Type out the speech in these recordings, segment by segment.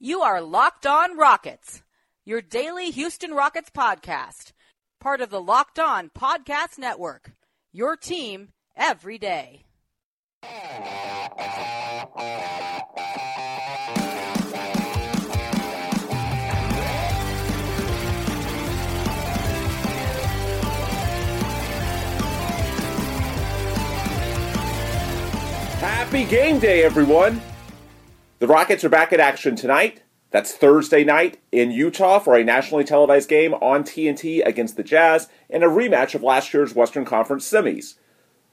You are Locked On Rockets, your daily Houston Rockets podcast, part of the Locked On Podcast Network. Your team every day. Happy game day, everyone! The Rockets are back in action tonight. That's Thursday night in Utah for a nationally televised game on TNT against the Jazz and a rematch of last year's Western Conference semis.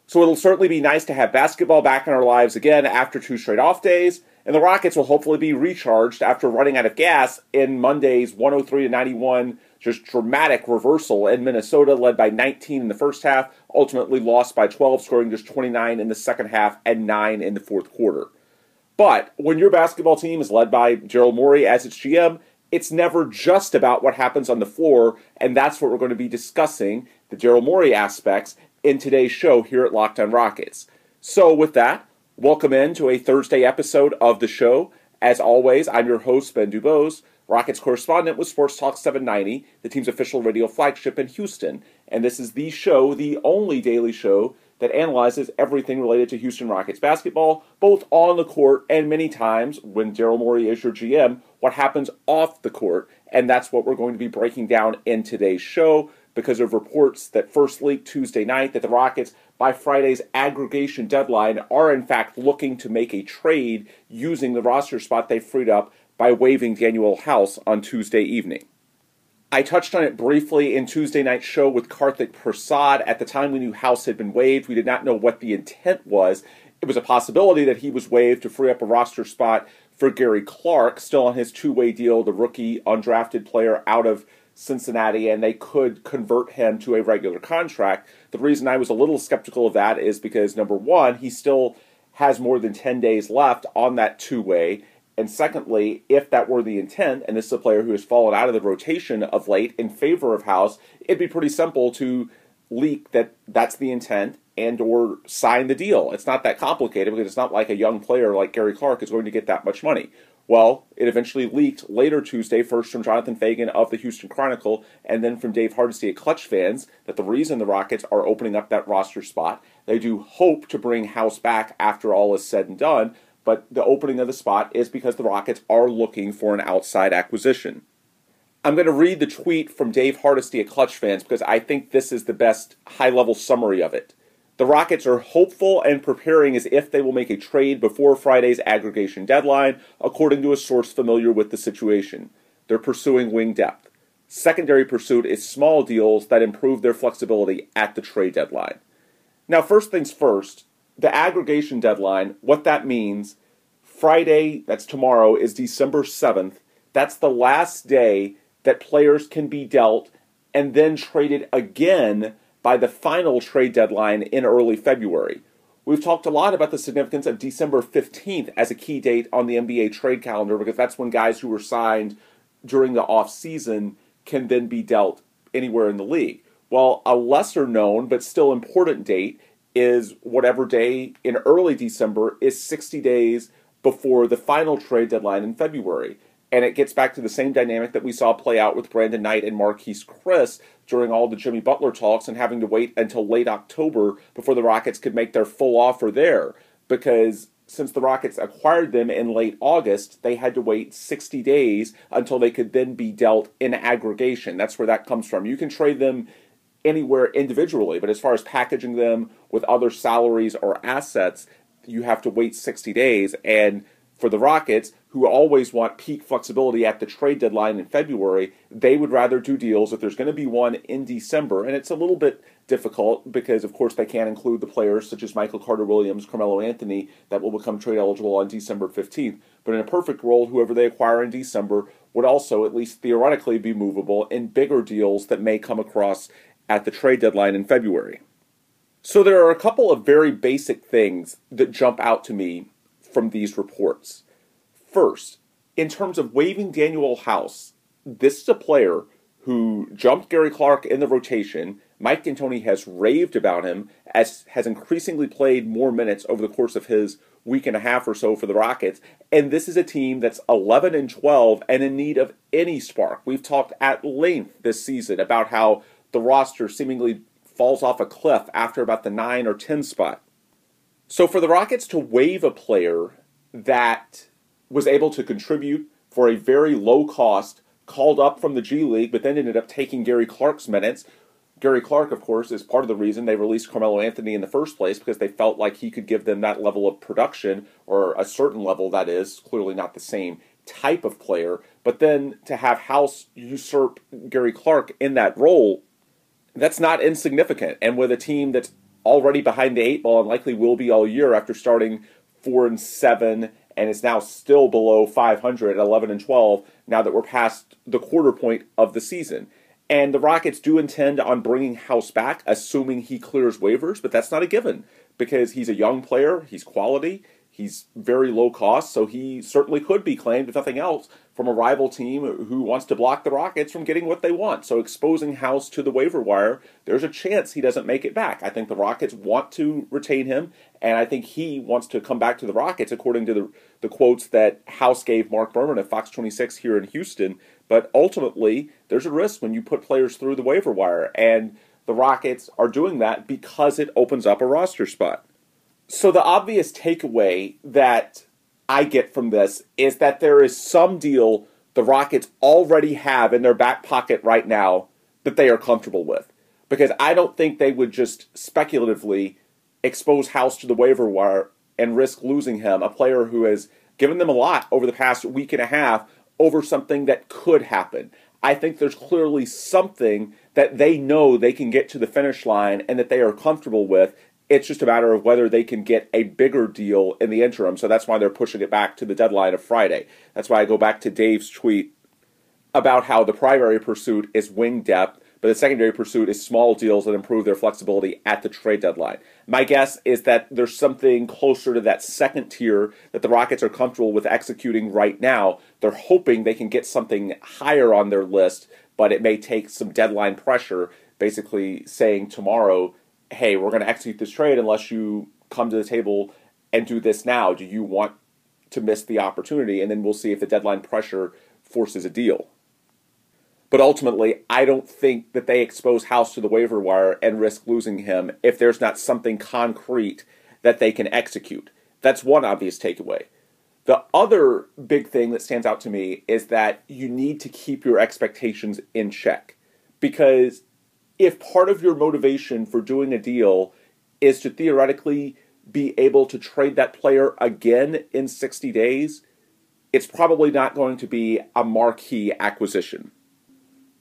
So it'll certainly be nice to have basketball back in our lives again after two straight off days, and the Rockets will hopefully be recharged after running out of gas in Monday's 103 to 91 just dramatic reversal in Minnesota, led by 19 in the first half, ultimately lost by 12, scoring just 29 in the second half and 9 in the fourth quarter. But when your basketball team is led by Daryl Morey as its GM, it's never just about what happens on the floor, and that's what we're going to be discussing the Daryl Morey aspects in today's show here at Locked On Rockets. So, with that, welcome in to a Thursday episode of the show. As always, I'm your host, Ben Dubose, Rockets correspondent with Sports Talk 790, the team's official radio flagship in Houston. And this is the show, the only daily show that analyzes everything related to Houston Rockets basketball, both on the court and many times, when Daryl Morey is your GM, what happens off the court. And that's what we're going to be breaking down in today's show because of reports that first leaked Tuesday night that the Rockets, by Friday's aggregation deadline, are in fact looking to make a trade using the roster spot they freed up by waiving Danuel House on Tuesday evening. I touched on it briefly in Tuesday night's show with Karthik Prasad. At the time we knew House had been waived, we did not know what the intent was. It was a possibility that he was waived to free up a roster spot for Gary Clark, still on his two way deal, the rookie undrafted player out of Cincinnati and they could convert him to a regular contract. The reason I was a little skeptical of that is because number one, he still has more than 10 days left on that two way. And secondly, if that were the intent, and this is a player who has fallen out of the rotation of late in favor of House, it'd be pretty simple to leak that that's the intent and or sign the deal. It's not that complicated because it's not like a young player like Gary Clark is going to get that much money. Well, it eventually leaked later Tuesday, first from Jonathan Feigen of the Houston Chronicle, and then from Dave Hardisty at Clutch Fans, that the reason the Rockets are opening up that roster spot, they do hope to bring House back after all is said and done, but the opening of the spot is because the Rockets are looking for an outside acquisition. I'm going to read the tweet from Dave Hardisty at Clutch Fans because I think this is the best high level summary of it. The Rockets are hopeful and preparing as if they will make a trade before Friday's aggregation deadline, according to a source familiar with the situation. They're pursuing wing depth. Secondary pursuit is small deals that improve their flexibility at the trade deadline. Now, first things first, the aggregation deadline, what that means, Friday, that's tomorrow, is December 7th. That's the last day that players can be dealt and then traded again by the final trade deadline in early February. We've talked a lot about the significance of December 15th as a key date on the NBA trade calendar because that's when guys who were signed during the off season can then be dealt anywhere in the league. Well, a lesser known but still important date is whatever day in early December is 60 days before the final trade deadline in February. And it gets back to the same dynamic that we saw play out with Brandon Knight and Marquese Chriss during all the Jimmy Butler talks and having to wait until late October before the Rockets could make their full offer there. Because since the Rockets acquired them in late August, they had to wait 60 days until they could then be dealt in aggregation. That's where that comes from. You can trade them anywhere individually, but as far as packaging them with other salaries or assets, you have to wait 60 days. And for the Rockets, who always want peak flexibility at the trade deadline in February, they would rather do deals if there's going to be one in December. And it's a little bit difficult because, of course, they can't include the players such as Michael Carter Williams, Carmelo Anthony, that will become trade eligible on December 15th. But in a perfect world, whoever they acquire in December would also, at least theoretically, be movable in bigger deals that may come across at the trade deadline in February. So there are a couple of very basic things that jump out to me from these reports. First, in terms of waiving Danuel House, this is a player who jumped Gary Clark in the rotation. Mike D'Antoni has raved about him, as has increasingly played more minutes over the course of his week and a half or so for the Rockets. And this is a team that's 11 and 12 and in need of any spark. We've talked at length this season about how the roster seemingly falls off a cliff after about the 9 or 10 spot. So for the Rockets to waive a player that was able to contribute for a very low cost, called up from the G League, but then ended up taking Gary Clark's minutes. Gary Clark, of course, is part of the reason they released Carmelo Anthony in the first place because they felt like he could give them that level of production, or a certain level that is, clearly not the same type of player. But then to have House usurp Gary Clark in that role, that's not insignificant. And with a team that's already behind the eight ball and likely will be all year after starting four and seven and is now still below 500 at 11 and 12 now that we're past the quarter point of the season. And the Rockets do intend on bringing House back, assuming he clears waivers, but that's not a given because he's a young player, he's quality, he's very low cost, so he certainly could be claimed, if nothing else, from a rival team who wants to block the Rockets from getting what they want. So exposing House to the waiver wire, there's a chance he doesn't make it back. I think the Rockets want to retain him, and I think he wants to come back to the Rockets, according to the, the quotes that House gave Mark Berman at Fox 26 here in Houston. But ultimately, there's a risk when you put players through the waiver wire, and the Rockets are doing that because it opens up a roster spot. So the obvious takeaway that I get from this is that there is some deal the Rockets already have in their back pocket right now that they are comfortable with. Because I don't think they would just speculatively expose House to the waiver wire and risk losing him, a player who has given them a lot over the past week and a half over something that could happen. I think there's clearly something that they know they can get to the finish line and that they are comfortable with it's just a matter of whether they can get a bigger deal in the interim. So that's why they're pushing it back to the deadline of Friday. That's why I go back to Dave's tweet about how the primary pursuit is wing depth, but the secondary pursuit is small deals that improve their flexibility at the trade deadline. My guess is that there's something closer to that second tier that the Rockets are comfortable with executing right now. They're hoping they can get something higher on their list, but it may take some deadline pressure, basically saying tomorrow hey, we're going to execute this trade unless you come to the table and do this now. Do you want to miss the opportunity? And then we'll see if the deadline pressure forces a deal. But ultimately, I don't think that they expose House to the waiver wire and risk losing him if there's not something concrete that they can execute. That's one obvious takeaway. The other big thing that stands out to me is that you need to keep your expectations in check because if part of your motivation for doing a deal is to theoretically be able to trade that player again in 60 days, it's probably not going to be a marquee acquisition.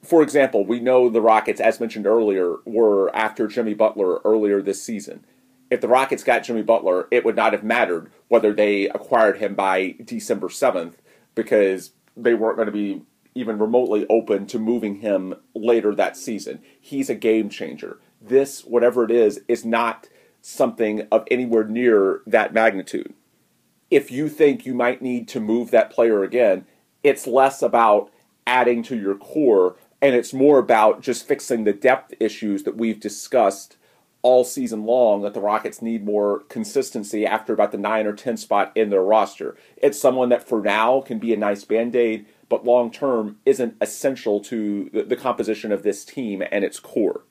For example, we know the Rockets, as mentioned earlier, were after Jimmy Butler earlier this season. If the Rockets got Jimmy Butler, it would not have mattered whether they acquired him by December 7th because they weren't going to be even remotely open to moving him later that season. He's a game changer. This, whatever it is, is not something of anywhere near that magnitude. If you think you might need to move that player again, it's less about adding to your core and it's more about just fixing the depth issues that we've discussed all season long that the Rockets need more consistency after about the 9 or 10 spot in their roster. It's someone that for now can be a nice band aid but long term isn't essential to the, the composition of this team and its core.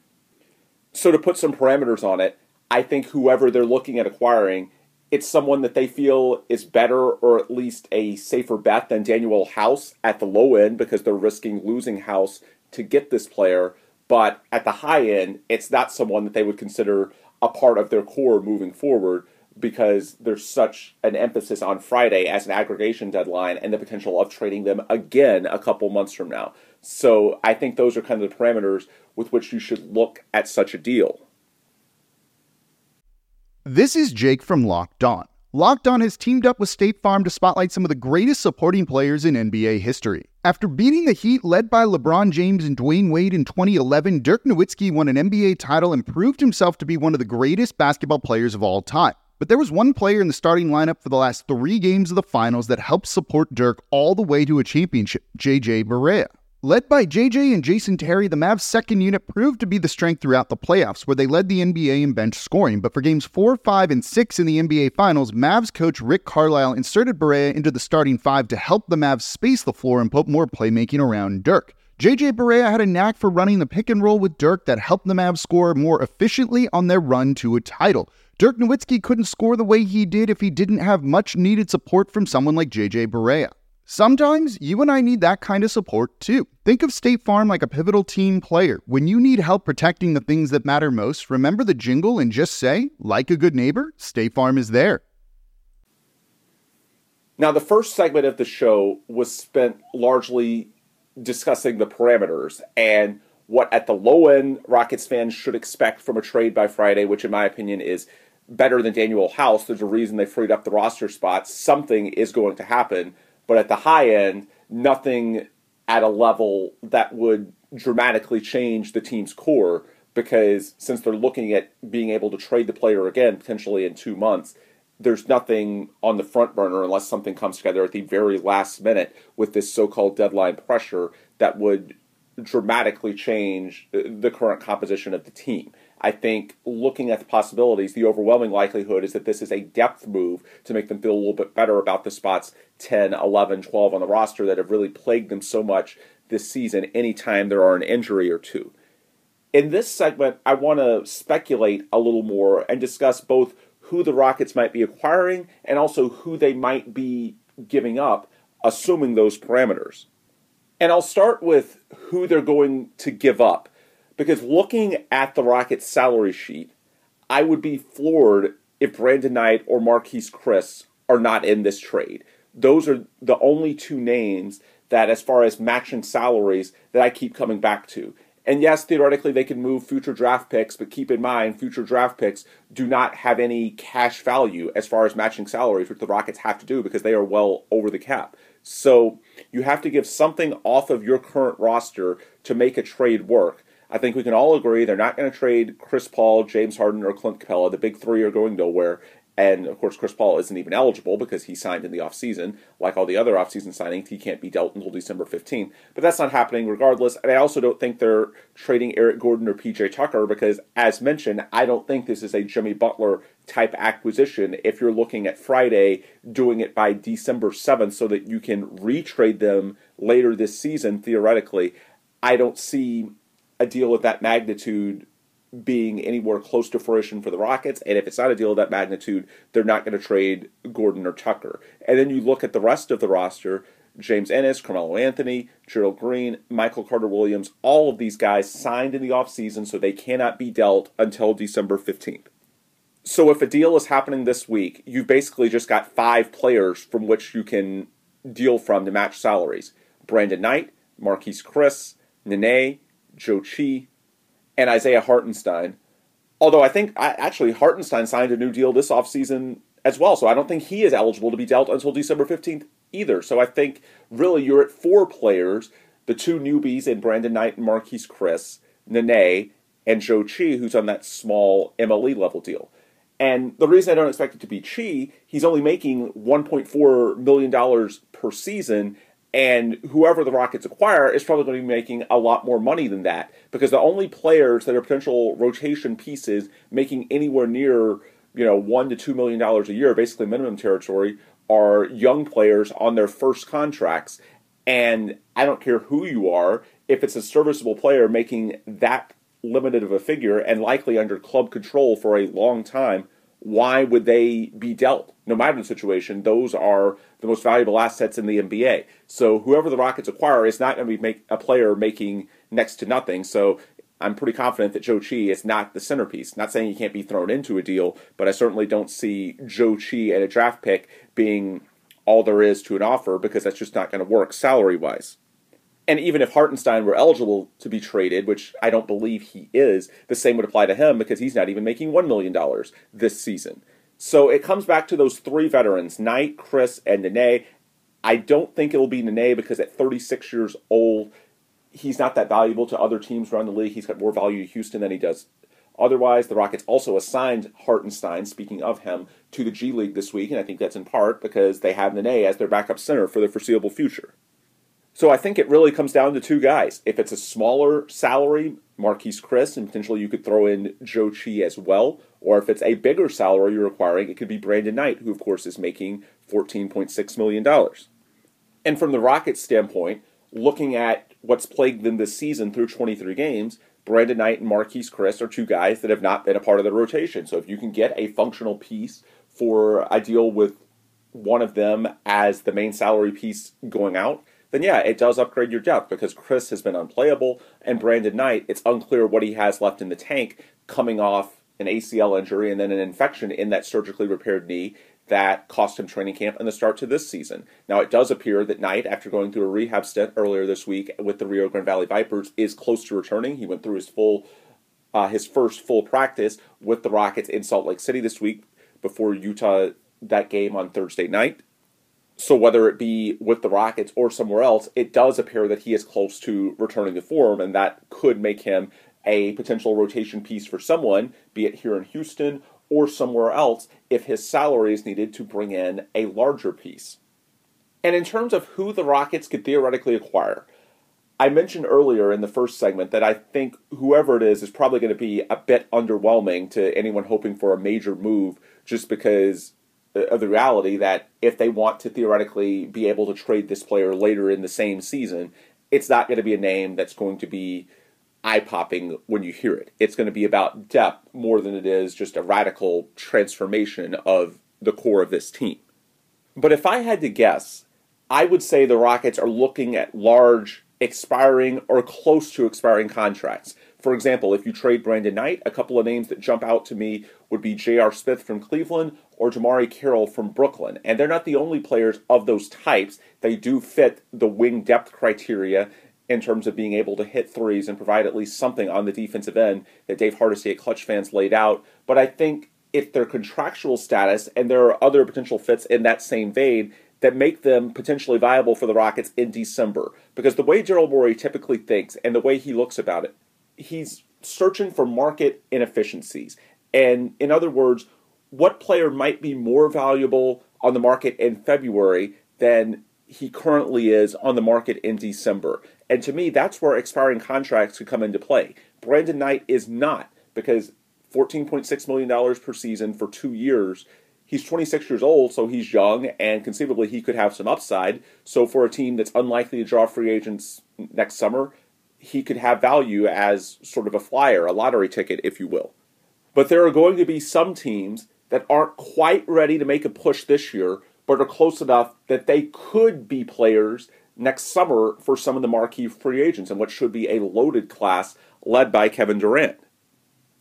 So, to put some parameters on it, I think whoever they're looking at acquiring, it's someone that they feel is better or at least a safer bet than Danuel House at the low end because they're risking losing House to get this player. But at the high end, it's not someone that they would consider a part of their core moving forward. Because there's such an emphasis on Friday as an aggregation deadline and the potential of trading them again a couple months from now. So I think those are kind of the parameters with which you should look at such a deal. This is Jake from Locked On. Locked On has teamed up with State Farm to spotlight some of the greatest supporting players in NBA history. After beating the Heat led by LeBron James and Dwyane Wade in 2011, Dirk Nowitzki won an NBA title and proved himself to be one of the greatest basketball players of all time. But there was one player in the starting lineup for the last three games of the finals that helped support Dirk all the way to a championship, JJ Barea. Led by JJ and Jason Terry, the Mavs' second unit proved to be the strength throughout the playoffs, where they led the NBA in bench scoring. But for games 4, 5, and 6 in the NBA Finals, Mavs coach Rick Carlisle inserted Barea into the starting five to help the Mavs space the floor and put more playmaking around Dirk. JJ Barea had a knack for running the pick and roll with Dirk that helped the Mavs score more efficiently on their run to a title. Dirk Nowitzki couldn't score the way he did if he didn't have much needed support from someone like JJ Barea. Sometimes you and I need that kind of support too. Think of State Farm like a pivotal team player. When you need help protecting the things that matter most, remember the jingle and just say, like a good neighbor, State Farm is there. Now, the first segment of the show was spent largely discussing the parameters and what, at the low end, Rockets fans should expect from a trade by Friday, which, in my opinion, is better than Danuel House. There's a reason they freed up the roster spots. Something is going to happen but at the high end, nothing at a level that would dramatically change the team's core because since they're looking at being able to trade the player again potentially in two months, there's nothing on the front burner unless something comes together at the very last minute with this so called deadline pressure that would dramatically change the current composition of the team. I think looking at the possibilities, the overwhelming likelihood is that this is a depth move to make them feel a little bit better about the spots 10, 11, 12 on the roster that have really plagued them so much this season anytime there are an injury or two. In this segment, I want to speculate a little more and discuss both who the Rockets might be acquiring and also who they might be giving up, assuming those parameters. And I'll start with who they're going to give up because looking at the Rockets' salary sheet, I would be floored if Brandon Knight or Marquese Chriss are not in this trade. Those are the only two names that, as far as matching salaries, that I keep coming back to. And yes, theoretically, they can move future draft picks, but keep in mind, future draft picks do not have any cash value as far as matching salaries, which the Rockets have to do because they are well over the cap. So you have to give something off of your current roster to make a trade work. I think we can all agree they're not going to trade Chris Paul, James Harden, or Clint Capela. The big three are going nowhere. And of course, Chris Paul isn't even eligible because he signed in the offseason. Like all the other offseason signings, he can't be dealt until December 15th. But that's not happening regardless. And I also don't think they're trading Eric Gordon or PJ Tucker because, as mentioned, I don't think this is a Jimmy Butler type acquisition. If you're looking at Friday, doing it by December 7th so that you can retrade them later this season, theoretically, I don't see a deal of that magnitude being anywhere close to fruition for the Rockets. And if it's not a deal of that magnitude, they're not going to trade Gordon or Tucker. And then you look at the rest of the roster James Ennis, Carmelo Anthony, Gerald Green, Michael Carter Williams, all of these guys signed in the offseason, so they cannot be dealt until December 15th. So if a deal is happening this week, you've basically just got five players from which you can deal from to match salaries. Brandon Knight, Marquese Chriss, Nene, Zhou Qi, and Isaiah Hartenstein. Although I think actually Hartenstein signed a new deal this offseason as well, so I don't think he is eligible to be dealt until December 15th either. So I think really you're at four players the two newbies in Brandon Knight and Marquese Chriss, Nene, and Zhou Qi, who's on that small MLE level deal. And the reason I don't expect it to be Qi, he's only making $1.4 million per season, and whoever the Rockets acquire is probably going to be making a lot more money than that because the only players that are potential rotation pieces making anywhere near you know one to two million dollars a year, basically minimum territory, are young players on their first contracts. And I don't care who you are, if it's a serviceable player making that limited of a figure and likely under club control for a long time, why would they be dealt? No matter the situation, those are the most valuable assets in the NBA. So whoever the Rockets acquire is not going to be make a player making next to nothing. So I'm pretty confident that Zhou Qi is not the centerpiece. Not saying he can't be thrown into a deal, but I certainly don't see Zhou Qi and a draft pick being all there is to an offer because that's just not going to work salary wise. And even if Hartenstein were eligible to be traded, which I don't believe he is, the same would apply to him because he's not even making $1 million this season. So it comes back to those three veterans, Knight, Chriss, and Nene. I don't think it'll be Nene because at 36 years old, he's not that valuable to other teams around the league. He's got more value to Houston than he does Otherwise, the Rockets also assigned Hartenstein, speaking of him, to the G League this week, and I think that's in part because they have Nene as their backup center for the foreseeable future. So I think it really comes down to two guys. If it's a smaller salary, Marquese Chriss, and potentially you could throw in Zhou Qi as well, or if it's a bigger salary you're requiring, it could be Brandon Knight, who of course is making $14.6 million. And from the Rockets' standpoint, looking at what's plagued them this season through 23 games, Brandon Knight and Marquese Chriss are two guys that have not been a part of the rotation. So if you can get a functional piece for I deal with one of them as the main salary piece going out, then yeah, it does upgrade your depth because Chriss has been unplayable and Brandon Knight, it's unclear what he has left in the tank coming off an ACL injury and then an infection in that surgically repaired knee that cost him training camp and the start to this season. Now, it does appear that Knight, after going through a rehab stint earlier this week with the Rio Grande Valley Vipers, is close to returning. He went through his full, uh, his first full practice with the Rockets in Salt Lake City this week before Utah that game on Thursday night. So whether it be with the Rockets or somewhere else, it does appear that he is close to returning to form, and that could make him a potential rotation piece for someone, be it here in Houston or somewhere else if his salary is needed to bring in a larger piece. And in terms of who the Rockets could theoretically acquire, I mentioned earlier in the first segment that I think whoever it is is probably going to be a bit underwhelming to anyone hoping for a major move just because of the reality that if they want to theoretically be able to trade this player later in the same season, it's not going to be a name that's going to be eye popping when you hear it. It's going to be about depth more than it is just a radical transformation of the core of this team. But if I had to guess, I would say the Rockets are looking at large, expiring, or close to expiring contracts. For example, if you trade Brandon Knight, a couple of names that jump out to me would be J.R. Smith from Cleveland or DeMarre Carroll from Brooklyn. And they're not the only players of those types. They do fit the wing depth criteria in terms of being able to hit threes and provide at least something on the defensive end that Dave Hardisty at Clutch fans laid out. But I think if their contractual status, and there are other potential fits in that same vein that make them potentially viable for the Rockets in December. Because the way Daryl Morey typically thinks and the way he looks about it, he's searching for market inefficiencies. And in other words, what player might be more valuable on the market in February than he currently is on the market in December. And to me, that's where expiring contracts could come into play. Brandon Knight is not, because $14.6 million per season for two years. He's 26 years old, so he's young, and conceivably he could have some upside. So, for a team that's unlikely to draw free agents next summer, he could have value as sort of a flyer, a lottery ticket, if you will. But there are going to be some teams that aren't quite ready to make a push this year, but are close enough that they could be players next summer for some of the marquee free agents and what should be a loaded class led by Kevin Durant.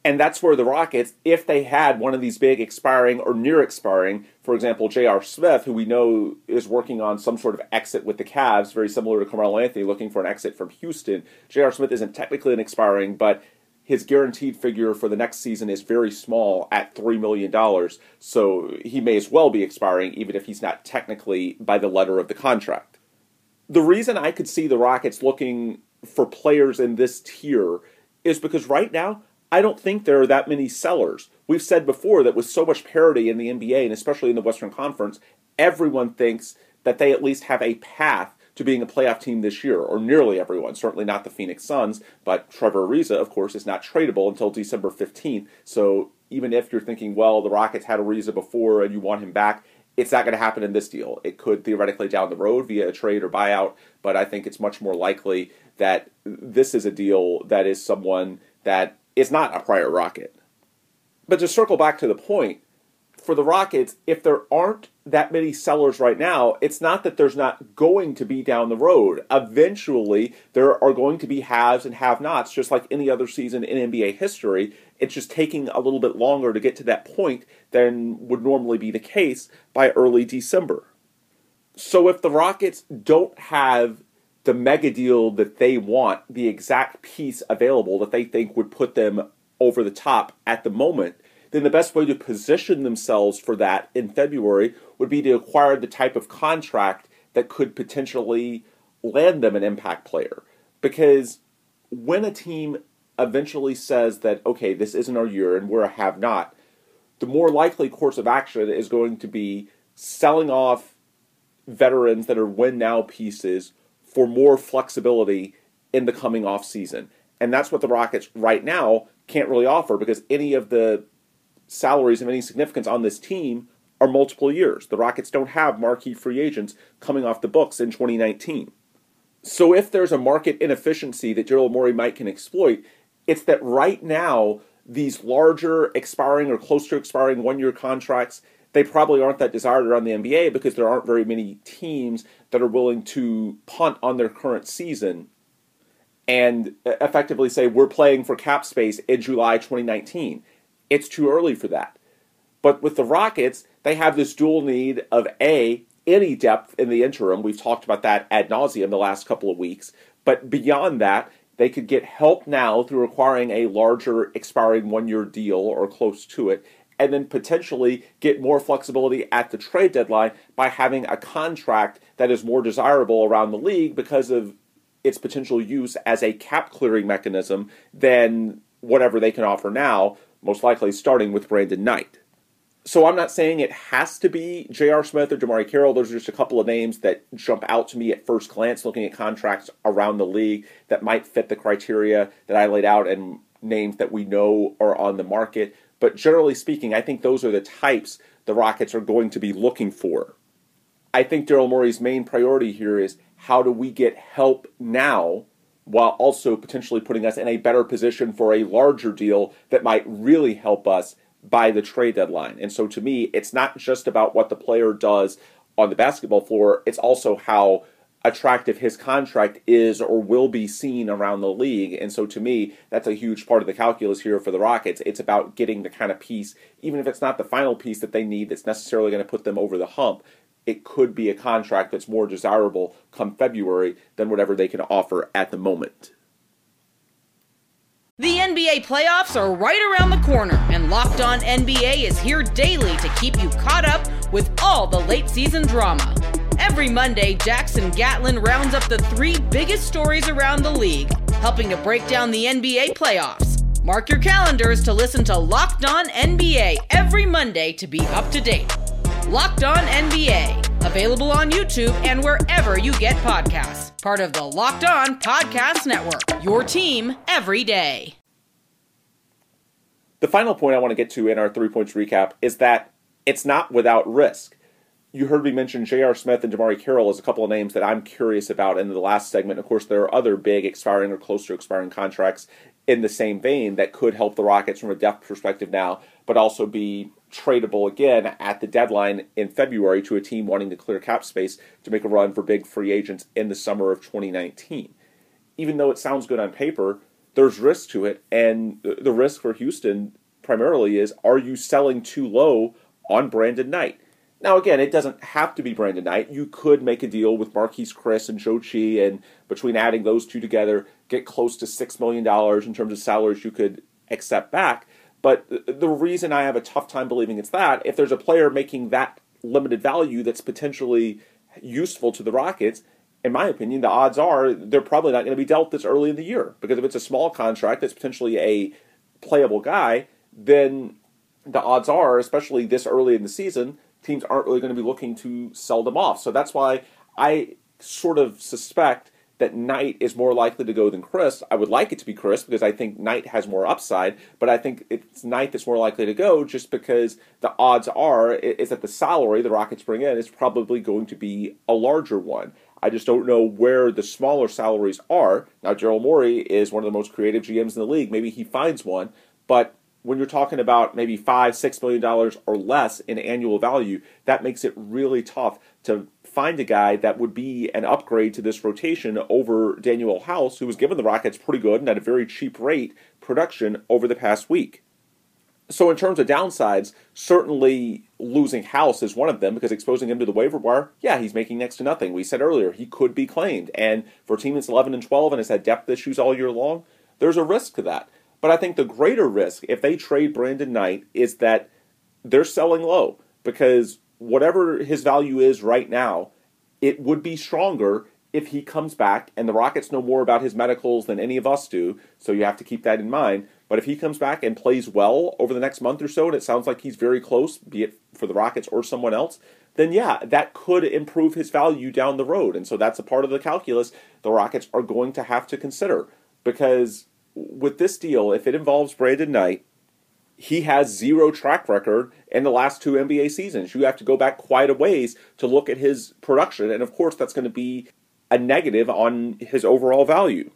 And that's where the Rockets, if they had one of these big expiring or near expiring, for example, J.R. Smith, who we know is working on some sort of exit with the Cavs, very similar to Carmelo Anthony looking for an exit from Houston. J.R. Smith isn't technically an expiring, but his guaranteed figure for the next season is very small at $3 million. So he may as well be expiring, even if he's not technically by the letter of the contract the reason I could see the Rockets looking for players in this tier is because right now, I don't think there are that many sellers. We've said before that with so much parity in the NBA and especially in the Western Conference, everyone thinks that they at least have a path to being a playoff team this year, or nearly everyone. Certainly not the Phoenix Suns, but Trevor Ariza, of course, is not tradable until December 15th. So even if you're thinking, well, the Rockets had Ariza before and you want him back, it's not going to happen in this deal. It could theoretically down the road via a trade or buyout, but I think it's much more likely that this is a deal that is someone that is not a prior Rocket. But to circle back to the point, for the Rockets, if there aren't that many sellers right now, it's not that there's not going to be down the road. Eventually, there are going to be haves and have nots, just like any other season in NBA history. It's just taking a little bit longer to get to that point than would normally be the case by early December. So if the Rockets don't have the mega deal that they want, the exact piece available that they think would put them over the top at the moment, then the best way to position themselves for that in February would be to acquire the type of contract that could potentially land them an impact player. Because when a team eventually says that, okay, this isn't our year and we're a have not, the more likely course of action is going to be selling off veterans that are win now pieces for more flexibility in the coming off season. And that's what the Rockets right now can't really offer because any of the salaries of any significance on this team are multiple years. The Rockets don't have marquee free agents coming off the books in 2019. So if there's a market inefficiency that Daryl Morey might can exploit, it's that right now these larger expiring or close to expiring one-year contracts they probably aren't that desired around the NBA because there aren't very many teams that are willing to punt on their current season and uh, effectively say we're playing for cap space in July 2019. It's too early for that. But with the Rockets, they have this dual need of A, any depth in the interim. We've talked about that ad nauseum the last couple of weeks. But beyond that, they could get help now through acquiring a larger expiring one year deal or close to it, and then potentially get more flexibility at the trade deadline by having a contract that is more desirable around the league because of its potential use as a cap clearing mechanism than whatever they can offer now most likely starting with Brandon Knight. So I'm not saying it has to be J.R. Smith or DeMarre Carroll. Those are just a couple of names that jump out to me at first glance looking at contracts around the league that might fit the criteria that I laid out and names that we know are on the market. But generally speaking, I think those are the types the Rockets are going to be looking for. I think Daryl Morey's main priority here is how do we get help now while also potentially putting us in a better position for a larger deal that might really help us by the trade deadline. And so to me, it's not just about what the player does on the basketball floor, it's also how attractive his contract is or will be seen around the league. And so to me, that's a huge part of the calculus here for the Rockets. It's about getting the kind of piece, even if it's not the final piece that they need that's necessarily going to put them over the hump, it could be a contract that's more desirable come February than whatever they can offer at the moment. The NBA playoffs are right around the corner, and Locked On NBA is here daily to keep you caught up with all the late season drama. Every Monday, Jackson Gatlin rounds up the three biggest stories around the league, helping to break down the NBA playoffs. Mark your calendars to listen to Locked On NBA every Monday to be up to date. Locked On NBA, available on YouTube and wherever you get podcasts. Part of the Locked On Podcast Network. Your team every day. The final point I want to get to in our three points recap is that it's not without risk. You heard me mention J.R. Smith and DeMarre Carroll as a couple of names that I'm curious about in the last segment. Of course, there are other big expiring or close to expiring contracts in the same vein that could help the Rockets from a depth perspective now, but also be tradable again at the deadline in February to a team wanting to clear cap space to make a run for big free agents in the summer of 2019. Even though it sounds good on paper, there's risk to it, and the risk for Houston primarily is are you selling too low on Brandon Knight? Now, again, it doesn't have to be Brandon Knight. You could make a deal with Marquese Chriss and Zhou and between adding those two together, get close to $6 million in terms of salaries you could accept back. But the reason I have a tough time believing it's that, if there's a player making that limited value that's potentially useful to the Rockets, in my opinion, the odds are they're probably not going to be dealt this early in the year. Because if it's a small contract that's potentially a playable guy, then the odds are, especially this early in the season, teams aren't really going to be looking to sell them off. So that's why I sort of suspect that Knight is more likely to go than Chriss. I would like it to be Chriss because I think Knight has more upside, but I think it's Knight that's more likely to go just because the odds are is that the salary the Rockets bring in is probably going to be a larger one. I just don't know where the smaller salaries are. Now, Gerald Morey is one of the most creative GMs in the league. Maybe he finds one, but when you're talking about maybe five, six million dollars or less in annual value, that makes it really tough to find a guy that would be an upgrade to this rotation over Danuel House, who was given the Rockets pretty good and at a very cheap rate production over the past week. So, in terms of downsides, certainly losing House is one of them because exposing him to the waiver wire, yeah, he's making next to nothing. We said earlier he could be claimed, and for a team that's 11 and 12 and has had depth issues all year long, there's a risk to that. But I think the greater risk, if they trade Brandon Knight, is that they're selling low because whatever his value is right now, it would be stronger if he comes back, and the Rockets know more about his medicals than any of us do, so you have to keep that in mind. But if he comes back and plays well over the next month or so, and it sounds like he's very close, be it for the Rockets or someone else, then yeah, that could improve his value down the road. And so that's a part of the calculus the Rockets are going to have to consider. Because with this deal, if it involves Brandon Knight, he has zero track record in the last two NBA seasons. You have to go back quite a ways to look at his production. And of course, that's going to be a negative on his overall value.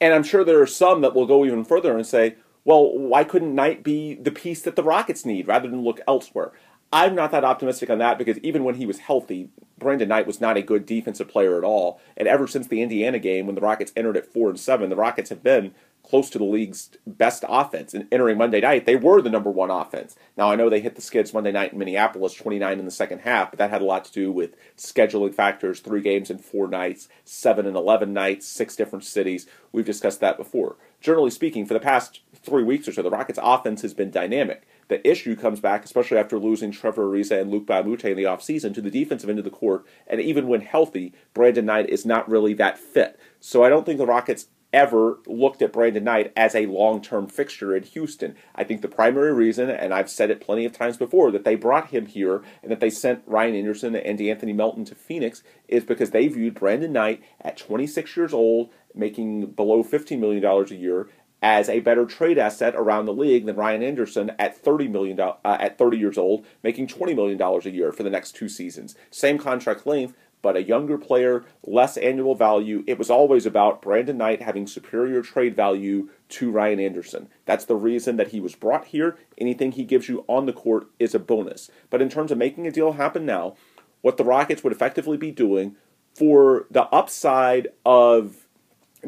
And I'm sure there are some that will go even further and say, well, why couldn't Knight be the piece that the Rockets need rather than look elsewhere? I'm not that optimistic on that because even when he was healthy, Brandon Knight was not a good defensive player at all. And ever since the Indiana game, when the Rockets entered at four and seven, the Rockets have been close to the league's best offense. And entering Monday night, they were the number one offense. Now, I know they hit the skids Monday night in Minneapolis, 29 in the second half, but that had a lot to do with scheduling factors three games in four nights, seven and 11 nights, six different cities. We've discussed that before. Generally speaking, for the past three weeks or so, the Rockets' offense has been dynamic. The issue comes back, especially after losing Trevor Ariza and Luke Moute in the offseason, to the defensive end of the court. And even when healthy, Brandon Knight is not really that fit. So I don't think the Rockets ever looked at Brandon Knight as a long term fixture in Houston. I think the primary reason, and I've said it plenty of times before, that they brought him here and that they sent Ryan Anderson and De'Anthony Melton to Phoenix is because they viewed Brandon Knight at 26 years old, making below $15 million a year, as a better trade asset around the league than Ryan Anderson at 30 million uh, at 30 years old, making 20 million dollars a year for the next two seasons. Same contract length, but a younger player, less annual value. It was always about Brandon Knight having superior trade value to Ryan Anderson. That's the reason that he was brought here. Anything he gives you on the court is a bonus. But in terms of making a deal happen now, what the Rockets would effectively be doing for the upside of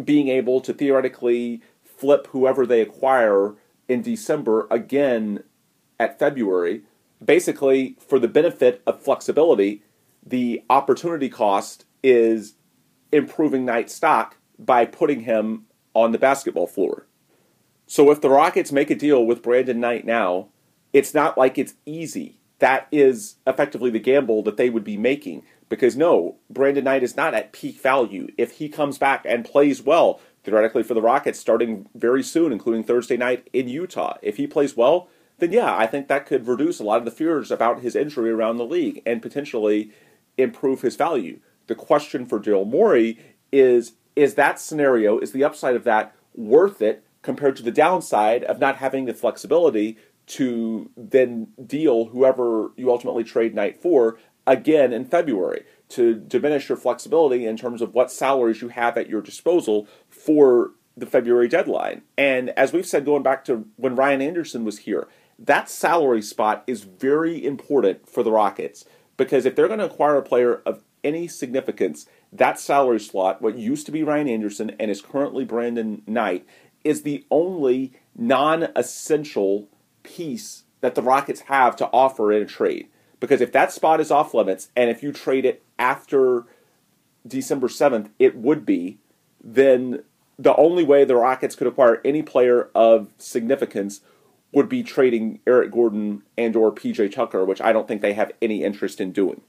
being able to theoretically flip whoever they acquire in December again at February, basically for the benefit of flexibility the opportunity cost is improving Knight's stock by putting him on the basketball floor. So if the Rockets make a deal with Brandon Knight now, it's not like it's easy. That is effectively the gamble that they would be making. Because no, Brandon Knight is not at peak value. If he comes back and plays well, theoretically for the Rockets starting very soon, including Thursday night in Utah, if he plays well, then yeah, I think that could reduce a lot of the fears about his injury around the league and potentially improve his value. The question for Daryl Morey is is that scenario, is the upside of that worth it compared to the downside of not having the flexibility to then deal whoever you ultimately trade Knight for again in February to diminish your flexibility in terms of what salaries you have at your disposal for the February deadline. And as we've said going back to when Ryan Anderson was here, that salary spot is very important for the Rockets because if they're going to acquire a player of any significance, that salary slot, what used to be Ryan Anderson and is currently Brandon Knight, is the only non essential piece that the Rockets have to offer in a trade. Because if that spot is off limits, and if you trade it after December 7th, it would be, then the only way the Rockets could acquire any player of significance would be trading Eric Gordon and or PJ Tucker, which I don't think they have any interest in doing.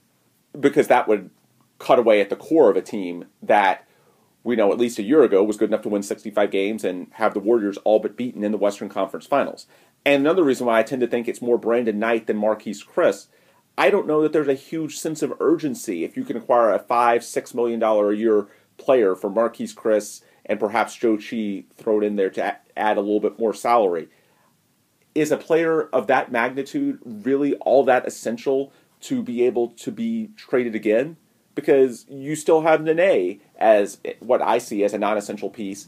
Because that would cut away at the core of a team that we know at least a year ago was good enough to win 65 games and have the Warriors all but beaten in the Western Conference Finals. And another reason why I tend to think it's more Brandon Knight than Marquese Chriss, I don't know that there's a huge sense of urgency if you can acquire a five, six million dollar a year player for Marquese Chriss and perhaps Zhou Qi thrown in there to add a little bit more salary is a player of that magnitude really all that essential to be able to be traded again? Because you still have Nene as what I see as a non essential piece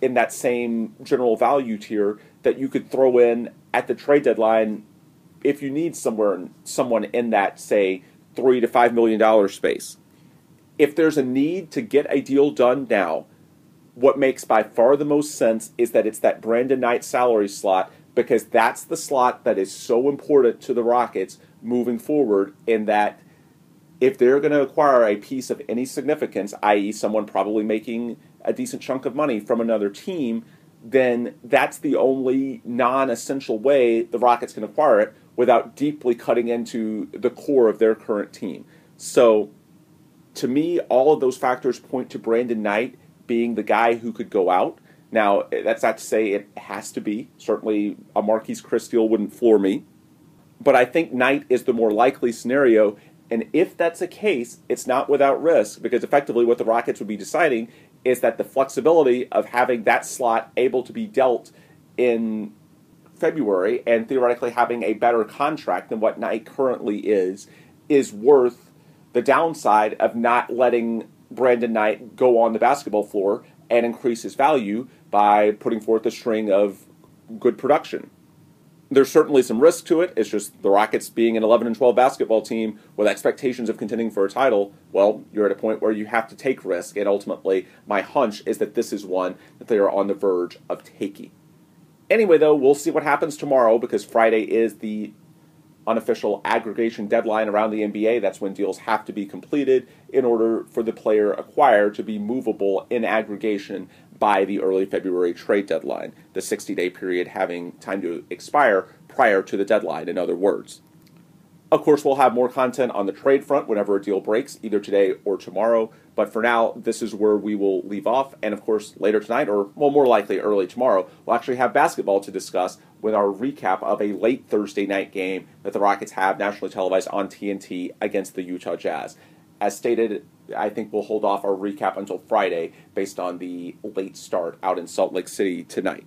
in that same general value tier that you could throw in at the trade deadline if you need somewhere someone in that say three to five million dollar space. If there's a need to get a deal done now, what makes by far the most sense is that it's that Brandon Knight salary slot because that's the slot that is so important to the Rockets moving forward in that if they're going to acquire a piece of any significance, i.e., someone probably making a decent chunk of money from another team, then that's the only non essential way the Rockets can acquire it without deeply cutting into the core of their current team. So, to me, all of those factors point to Brandon Knight being the guy who could go out. Now, that's not to say it has to be. Certainly, a Marquese Chriss deal wouldn't floor me. But I think Knight is the more likely scenario. And if that's the case, it's not without risk because effectively what the Rockets would be deciding is that the flexibility of having that slot able to be dealt in February and theoretically having a better contract than what Knight currently is is worth the downside of not letting Brandon Knight go on the basketball floor and increase his value by putting forth a string of good production there's certainly some risk to it. It's just the Rockets being an 11 and 12 basketball team with expectations of contending for a title. Well, you're at a point where you have to take risk, and ultimately, my hunch is that this is one that they are on the verge of taking. Anyway, though, we'll see what happens tomorrow because Friday is the unofficial aggregation deadline around the NBA. That's when deals have to be completed in order for the player acquired to be movable in aggregation by the early February trade deadline, the 60 day period having time to expire prior to the deadline, in other words. Of course, we'll have more content on the trade front whenever a deal breaks, either today or tomorrow. But for now, this is where we will leave off. And of course, later tonight, or well, more likely early tomorrow, we'll actually have basketball to discuss with our recap of a late Thursday night game that the Rockets have nationally televised on TNT against the Utah Jazz. As stated I think we'll hold off our recap until Friday based on the late start out in Salt Lake City tonight.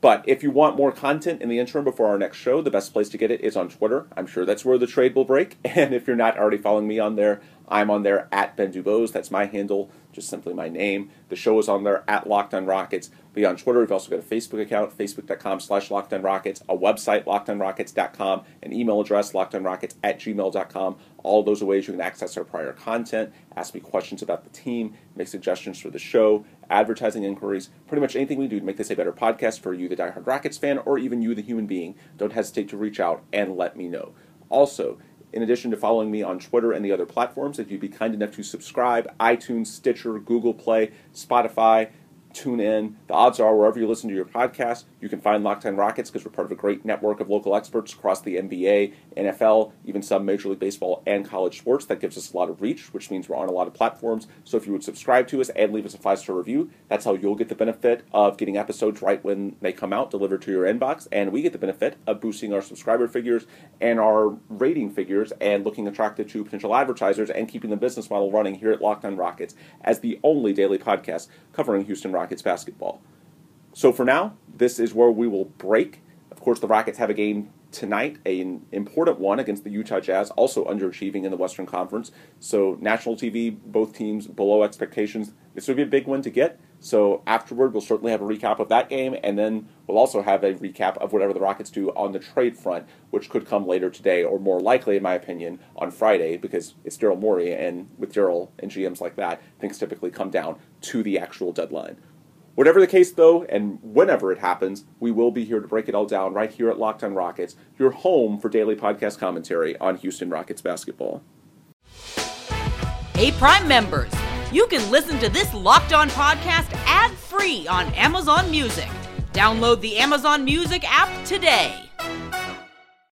But if you want more content in the interim before our next show, the best place to get it is on Twitter. I'm sure that's where the trade will break. And if you're not already following me on there, I'm on there at Ben Dubose. That's my handle, just simply my name. The show is on there at Locked on Rockets. On Twitter. We've also got a Facebook account, facebook.com slash Locked on Rockets, a website, lockedonrockets.com, an email address, lockedonrockets at gmail.com. All those are ways you can access our prior content, ask me questions about the team, make suggestions for the show, advertising inquiries, pretty much anything we do to make this a better podcast for you, the diehard Rockets fan, or even you, the human being. Don't hesitate to reach out and let me know. Also, in addition to following me on Twitter and the other platforms, if you'd be kind enough to subscribe, iTunes, Stitcher, Google Play, Spotify, tune in. The odds are wherever you listen to your podcast, you can find Locked On Rockets because we're part of a great network of local experts across the NBA, NFL, even some Major League Baseball and college sports. That gives us a lot of reach, which means we're on a lot of platforms. So if you would subscribe to us and leave us a five star review, that's how you'll get the benefit of getting episodes right when they come out delivered to your inbox, and we get the benefit of boosting our subscriber figures and our rating figures and looking attractive to potential advertisers and keeping the business model running here at Locked On Rockets as the only daily podcast covering Houston Rockets basketball. So for now, this is where we will break. Of course, the Rockets have a game tonight, an important one against the Utah Jazz, also underachieving in the Western Conference. So national TV, both teams below expectations. This would be a big one to get. So afterward, we'll certainly have a recap of that game, and then we'll also have a recap of whatever the Rockets do on the trade front, which could come later today, or more likely, in my opinion, on Friday, because it's Daryl Morey, and with Daryl and GMs like that, things typically come down to the actual deadline. Whatever the case, though, and whenever it happens, we will be here to break it all down right here at Locked On Rockets, your home for daily podcast commentary on Houston Rockets basketball. Hey, Prime members, you can listen to this Locked On podcast ad free on Amazon Music. Download the Amazon Music app today.